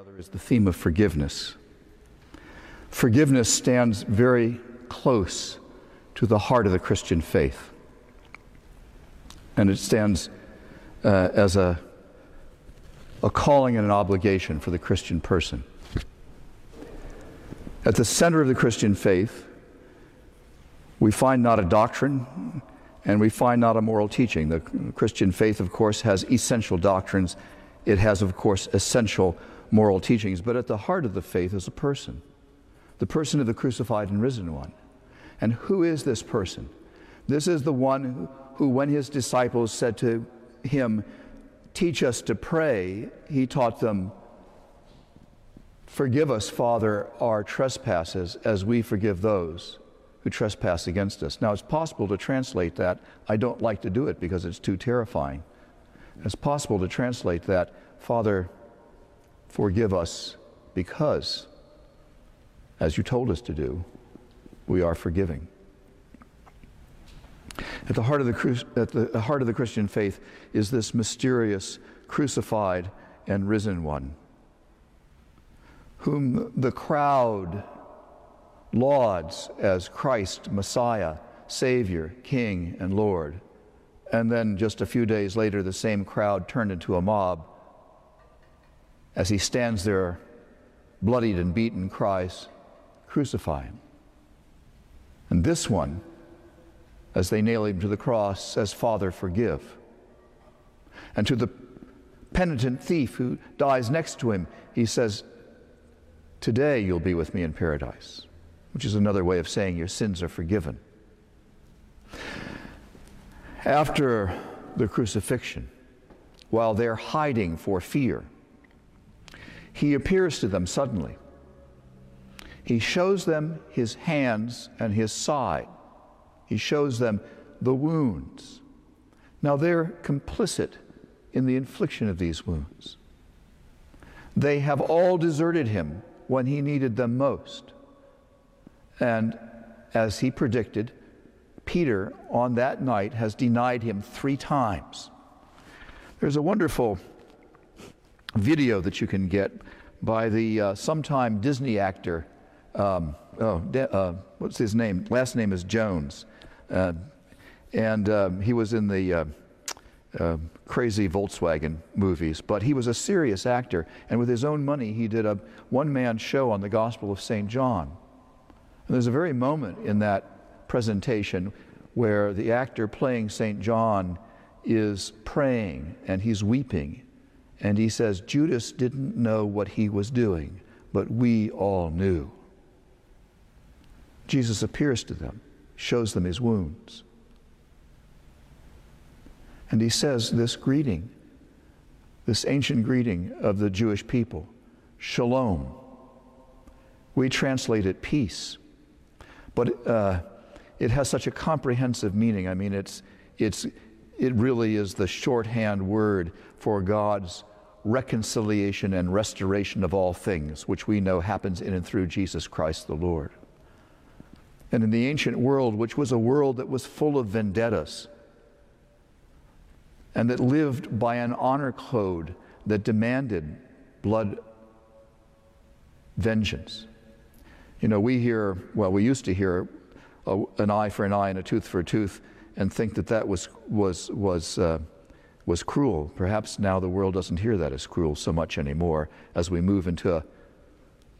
Other is the theme of forgiveness. Forgiveness stands very close to the heart of the Christian faith. And it stands uh, as a, a calling and an obligation for the Christian person. At the center of the Christian faith, we find not a doctrine and we find not a moral teaching. The Christian faith, of course, has essential doctrines, it has, of course, essential moral teachings, but at the heart of the faith is a person, the person of the crucified and risen one. And who is this person? This is the one who, when his disciples said to him, Teach us to pray, he taught them, Forgive us, Father, our trespasses as we forgive those who trespass against us. Now, it's possible to translate that. I don't like to do it because it's too terrifying. It's possible to translate that, Father, forgive us because, as you told us to do, we are forgiving. At the heart of the, at the heart of the Christian faith is this mysterious, crucified, and risen one, whom the crowd lauds as Christ, Messiah, Savior, King, and Lord. And then just a few days later, the same crowd turned into a mob as he stands there, bloodied and beaten, cries, Crucify him. And this one, as they nail him to the cross, says, Father, forgive. And to the penitent thief who dies next to him, he says, Today you'll be with me in paradise which is another way of saying your sins are forgiven. After the crucifixion, while they're hiding for fear, he appears to them suddenly. He shows them his hands and his side. He shows them the wounds. Now they're complicit in the infliction of these wounds. They have all deserted him when he needed them most. And as he predicted, Peter on that night has denied him three times. There's a wonderful video that you can get by the uh, sometime Disney actor. Um, oh, de- uh, what's his name? Last name is Jones. Uh, and um, he was in the uh, uh, crazy Volkswagen movies, but he was a serious actor. And with his own money, he did a one man show on the Gospel of St. John. And there's a very moment in that presentation where the actor playing St. John is praying and he's weeping. And he says, Judas didn't know what he was doing, but we all knew. Jesus appears to them, shows them his wounds. And he says this greeting, this ancient greeting of the Jewish people, Shalom. We translate it peace. But uh, it has such a comprehensive meaning. I mean, it's, it's, it really is the shorthand word for God's reconciliation and restoration of all things, which we know happens in and through Jesus Christ the Lord. And in the ancient world, which was a world that was full of vendettas and that lived by an honor code that demanded blood vengeance, you know, we hear, well, we used to hear a, an eye for an eye and a tooth for a tooth and think that that was, was, was, uh, was cruel. Perhaps now the world doesn't hear that as cruel so much anymore as we move into a,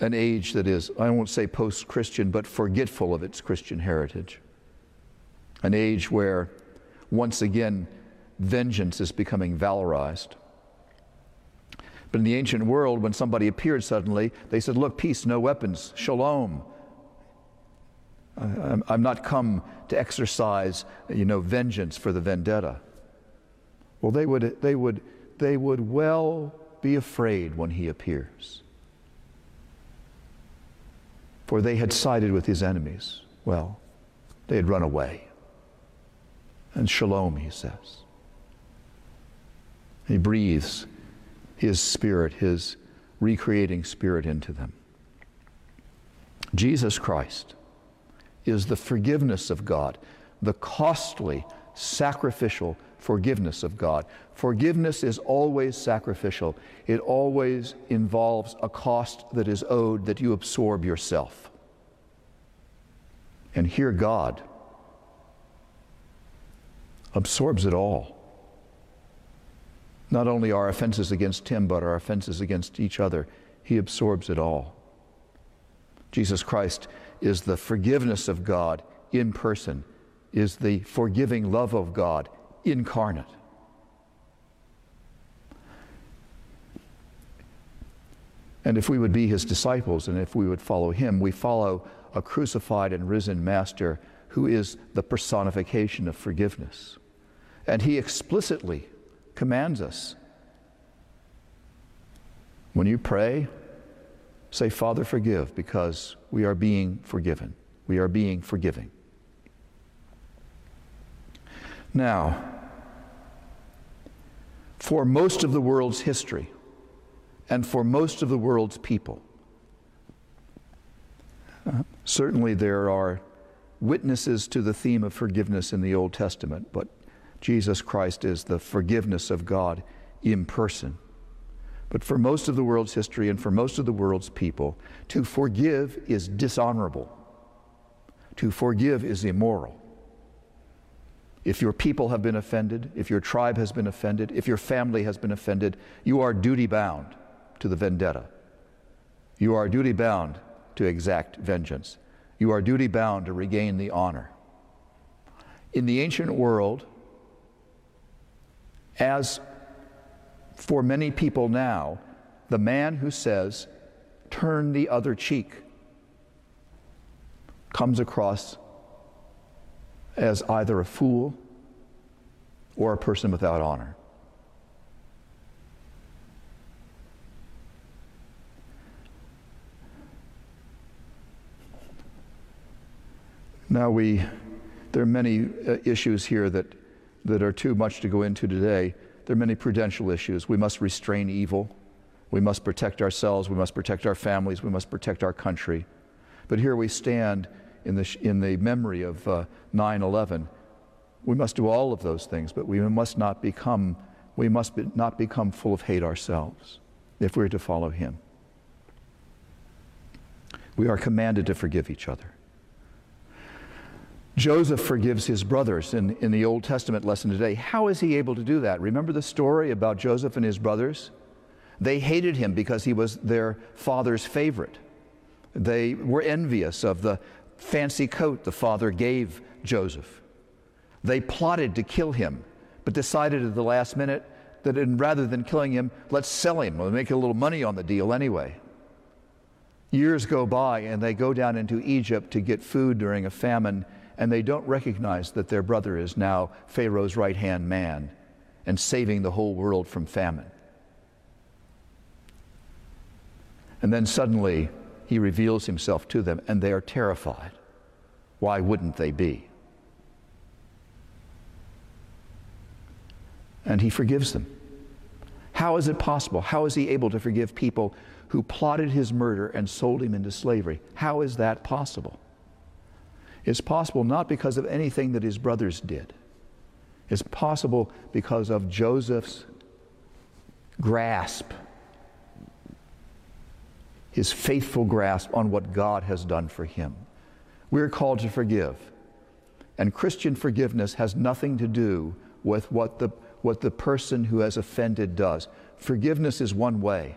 an age that is, I won't say post Christian, but forgetful of its Christian heritage. An age where, once again, vengeance is becoming valorized. But in the ancient world, when somebody appeared suddenly, they said, Look, peace, no weapons, shalom. I'm not come to exercise, you know, vengeance for the vendetta. Well, they would, they would, they would well be afraid when he appears. For they had sided with his enemies. Well, they had run away. And shalom, he says. He breathes his spirit, his recreating spirit into them. Jesus Christ is the forgiveness of God, the costly sacrificial forgiveness of God. Forgiveness is always sacrificial, it always involves a cost that is owed that you absorb yourself. And here, God absorbs it all. Not only our offenses against Him, but our offenses against each other. He absorbs it all. Jesus Christ is the forgiveness of God in person, is the forgiving love of God incarnate. And if we would be his disciples and if we would follow him, we follow a crucified and risen master who is the personification of forgiveness. And he explicitly commands us when you pray, say, Father, forgive, because we are being forgiven. We are being forgiving. Now, for most of the world's history and for most of the world's people, uh, certainly there are witnesses to the theme of forgiveness in the Old Testament, but Jesus Christ is the forgiveness of God in person. But for most of the world's history and for most of the world's people, to forgive is dishonorable. To forgive is immoral. If your people have been offended, if your tribe has been offended, if your family has been offended, you are duty bound to the vendetta. You are duty bound to exact vengeance. You are duty bound to regain the honor. In the ancient world, as for many people now, the man who says, turn the other cheek, comes across as either a fool or a person without honor. Now we, there are many uh, issues here that, that are too much to go into today. There are many prudential issues. We must restrain evil. We must protect ourselves. We must protect our families. We must protect our country. But here we stand in the, in the memory of uh, 9 11. We must do all of those things, but we must not become, we must be, not become full of hate ourselves if we're to follow Him. We are commanded to forgive each other. Joseph forgives his brothers in, in the Old Testament lesson today. How is he able to do that? Remember the story about Joseph and his brothers? They hated him because he was their father's favorite. They were envious of the fancy coat the father gave Joseph. They plotted to kill him, but decided at the last minute that rather than killing him, let's sell him. We'll make a little money on the deal anyway. Years go by, and they go down into Egypt to get food during a famine, and they don't recognize that their brother is now Pharaoh's right hand man and saving the whole world from famine. And then suddenly, he reveals himself to them, and they are terrified. Why wouldn't they be? And he forgives them. How is it possible? How is he able to forgive people who plotted his murder and sold him into slavery? How is that possible? It's possible not because of anything that his brothers did. It's possible because of Joseph's grasp his faithful grasp on what God has done for him. We're called to forgive. And Christian forgiveness has nothing to do with what the, what the person who has offended does. Forgiveness is one way.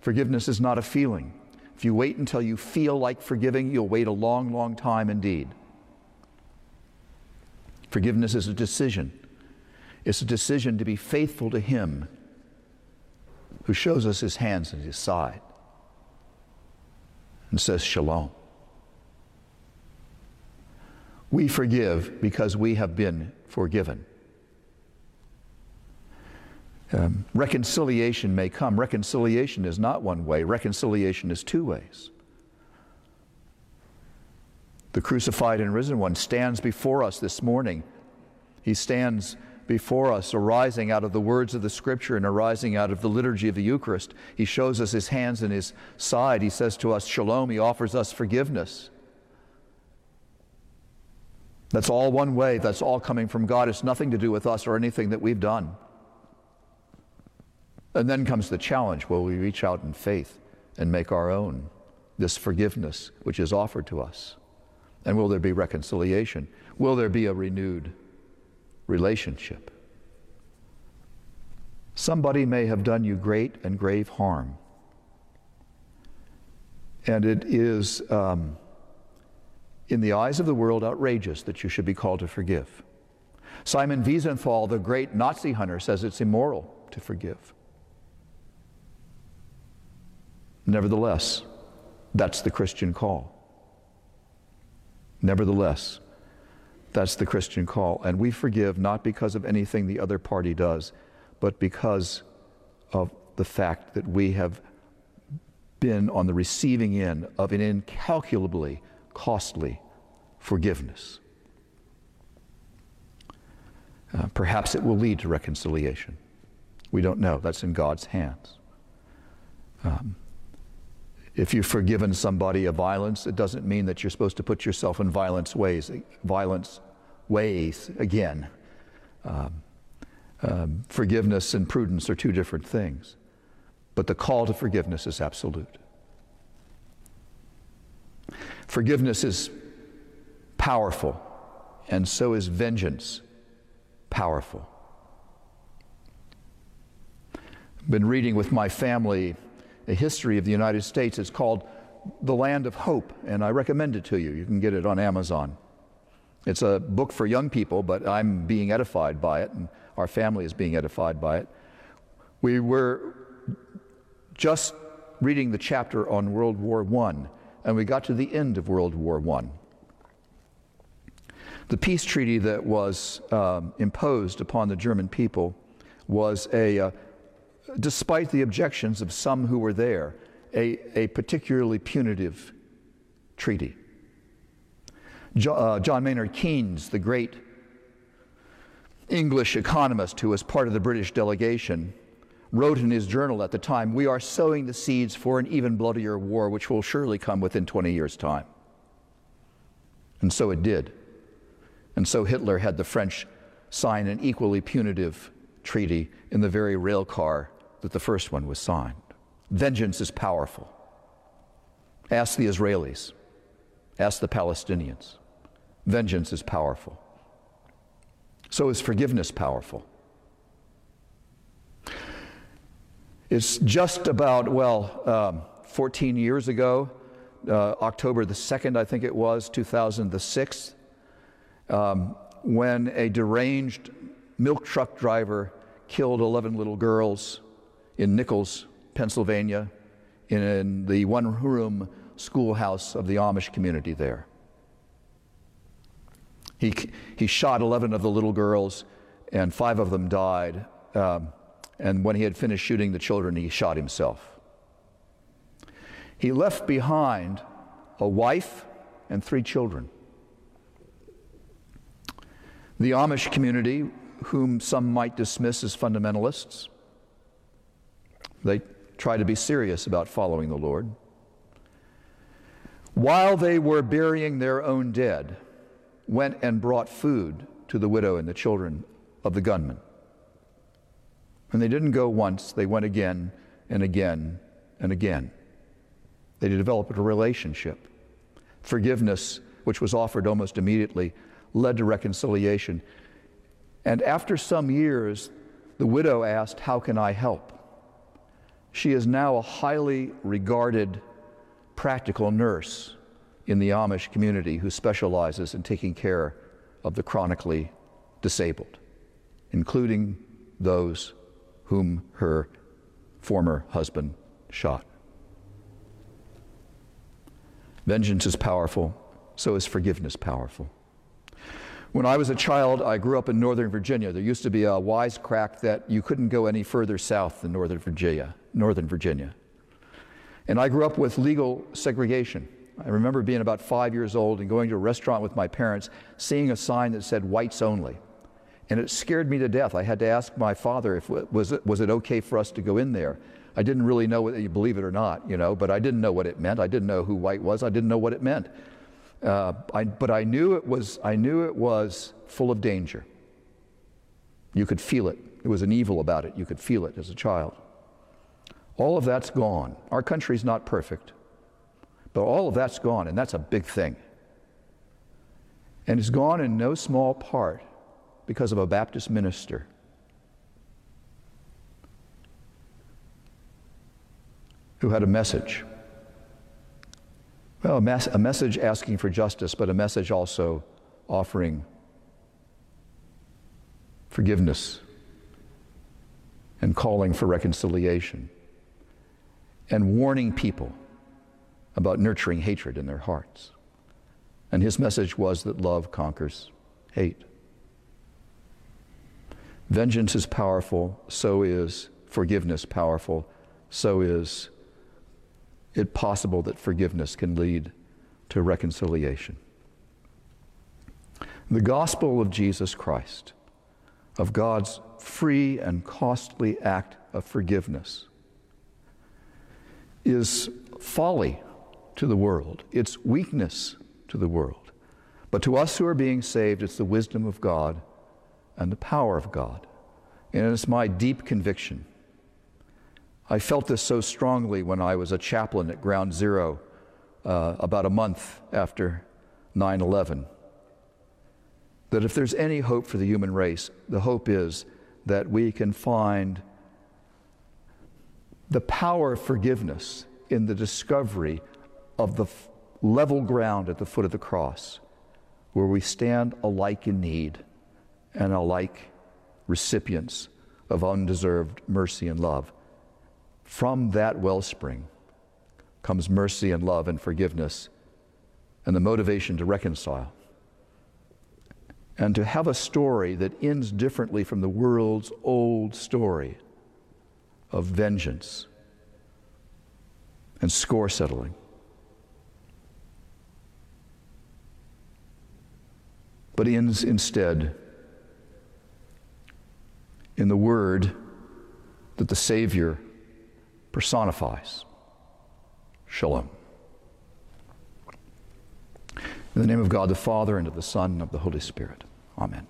Forgiveness is not a feeling. If you wait until you feel like forgiving, you'll wait a long, long time indeed. Forgiveness is a decision. It's a decision to be faithful to Him who shows us His hands and His side and says shalom. We forgive because we have been forgiven. Um, reconciliation may come. Reconciliation is not one way, reconciliation is two ways. The crucified and risen one stands before us this morning. He stands before us, arising out of the words of the Scripture and arising out of the liturgy of the Eucharist. He shows us his hands and his side. He says to us, Shalom. He offers us forgiveness. That's all one way. That's all coming from God. It's nothing to do with us or anything that we've done. And then comes the challenge will we reach out in faith and make our own this forgiveness which is offered to us? And will there be reconciliation? Will there be a renewed relationship? Somebody may have done you great and grave harm. And it is, um, in the eyes of the world, outrageous that you should be called to forgive. Simon Wiesenthal, the great Nazi hunter, says it's immoral to forgive. Nevertheless, that's the Christian call. Nevertheless, that's the Christian call. And we forgive not because of anything the other party does, but because of the fact that we have been on the receiving end of an incalculably costly forgiveness. Uh, perhaps it will lead to reconciliation. We don't know. That's in God's hands. Um, if you've forgiven somebody a violence, it doesn't mean that you're supposed to put yourself in violence ways, violence ways again. Um, um, forgiveness and prudence are two different things, but the call to forgiveness is absolute. Forgiveness is powerful, and so is vengeance powerful. I've been reading with my family a history of the United States. It's called The Land of Hope, and I recommend it to you. You can get it on Amazon. It's a book for young people, but I'm being edified by it, and our family is being edified by it. We were just reading the chapter on World War I, and we got to the end of World War I. The peace treaty that was um, imposed upon the German people was a, uh, despite the objections of some who were there, a, a particularly punitive treaty. Jo, uh, John Maynard Keynes, the great English economist who was part of the British delegation, wrote in his journal at the time We are sowing the seeds for an even bloodier war, which will surely come within 20 years' time. And so it did. And so Hitler had the French sign an equally punitive treaty in the very rail car that the first one was signed. Vengeance is powerful. Ask the Israelis, ask the Palestinians. Vengeance is powerful. So is forgiveness powerful. It's just about, well, um, 14 years ago, uh, October the 2nd, I think it was, 2006, um, when a deranged milk truck driver killed 11 little girls in Nichols, Pennsylvania, in the one room schoolhouse of the Amish community there. He, he shot 11 of the little girls, and five of them died. Um, and when he had finished shooting the children, he shot himself. He left behind a wife and three children. The Amish community, whom some might dismiss as fundamentalists, they try to be serious about following the Lord. While they were burying their own dead, went and brought food to the widow and the children of the gunman. And they didn't go once, they went again and again and again. They developed a relationship. Forgiveness, which was offered almost immediately, led to reconciliation. And after some years, the widow asked, How can I help? She is now a highly regarded practical nurse in the Amish community who specializes in taking care of the chronically disabled, including those whom her former husband shot. Vengeance is powerful, so is forgiveness powerful. When I was a child, I grew up in Northern Virginia. There used to be a wisecrack that you couldn't go any further south than Northern Virginia. Northern Virginia. And I grew up with legal segregation. I remember being about five years old and going to a restaurant with my parents, seeing a sign that said whites only. And it scared me to death. I had to ask my father if was it, was it okay for us to go in there. I didn't really know whether you believe it or not, you know, but I didn't know what it meant. I didn't know who white was. I didn't know what it meant. Uh, I, but I knew it was I knew it was full of danger. You could feel it. There was an evil about it. You could feel it as a child. All of that's gone. Our country's not perfect, but all of that's gone, and that's a big thing. And it's gone in no small part because of a Baptist minister who had a message. Well, a, mes- a message asking for justice, but a message also offering forgiveness and calling for reconciliation and warning people about nurturing hatred in their hearts. And his message was that love conquers hate. Vengeance is powerful, so is forgiveness powerful, so is it possible that forgiveness can lead to reconciliation. The gospel of Jesus Christ, of God's free and costly act of forgiveness, is folly to the world, it's weakness to the world. But to us who are being saved, it's the wisdom of God and the power of God. And it's my deep conviction. I felt this so strongly when I was a chaplain at Ground Zero uh, about a month after 9 11 that if there's any hope for the human race, the hope is that we can find the power of forgiveness in the discovery of the f- level ground at the foot of the cross, where we stand alike in need and alike recipients of undeserved mercy and love. From that wellspring comes mercy and love and forgiveness and the motivation to reconcile. And to have a story that ends differently from the world's old story of vengeance and score settling. But ends instead in the word that the Savior personifies Shalom. In the name of God the Father, and of the Son, and of the Holy Spirit. Amen.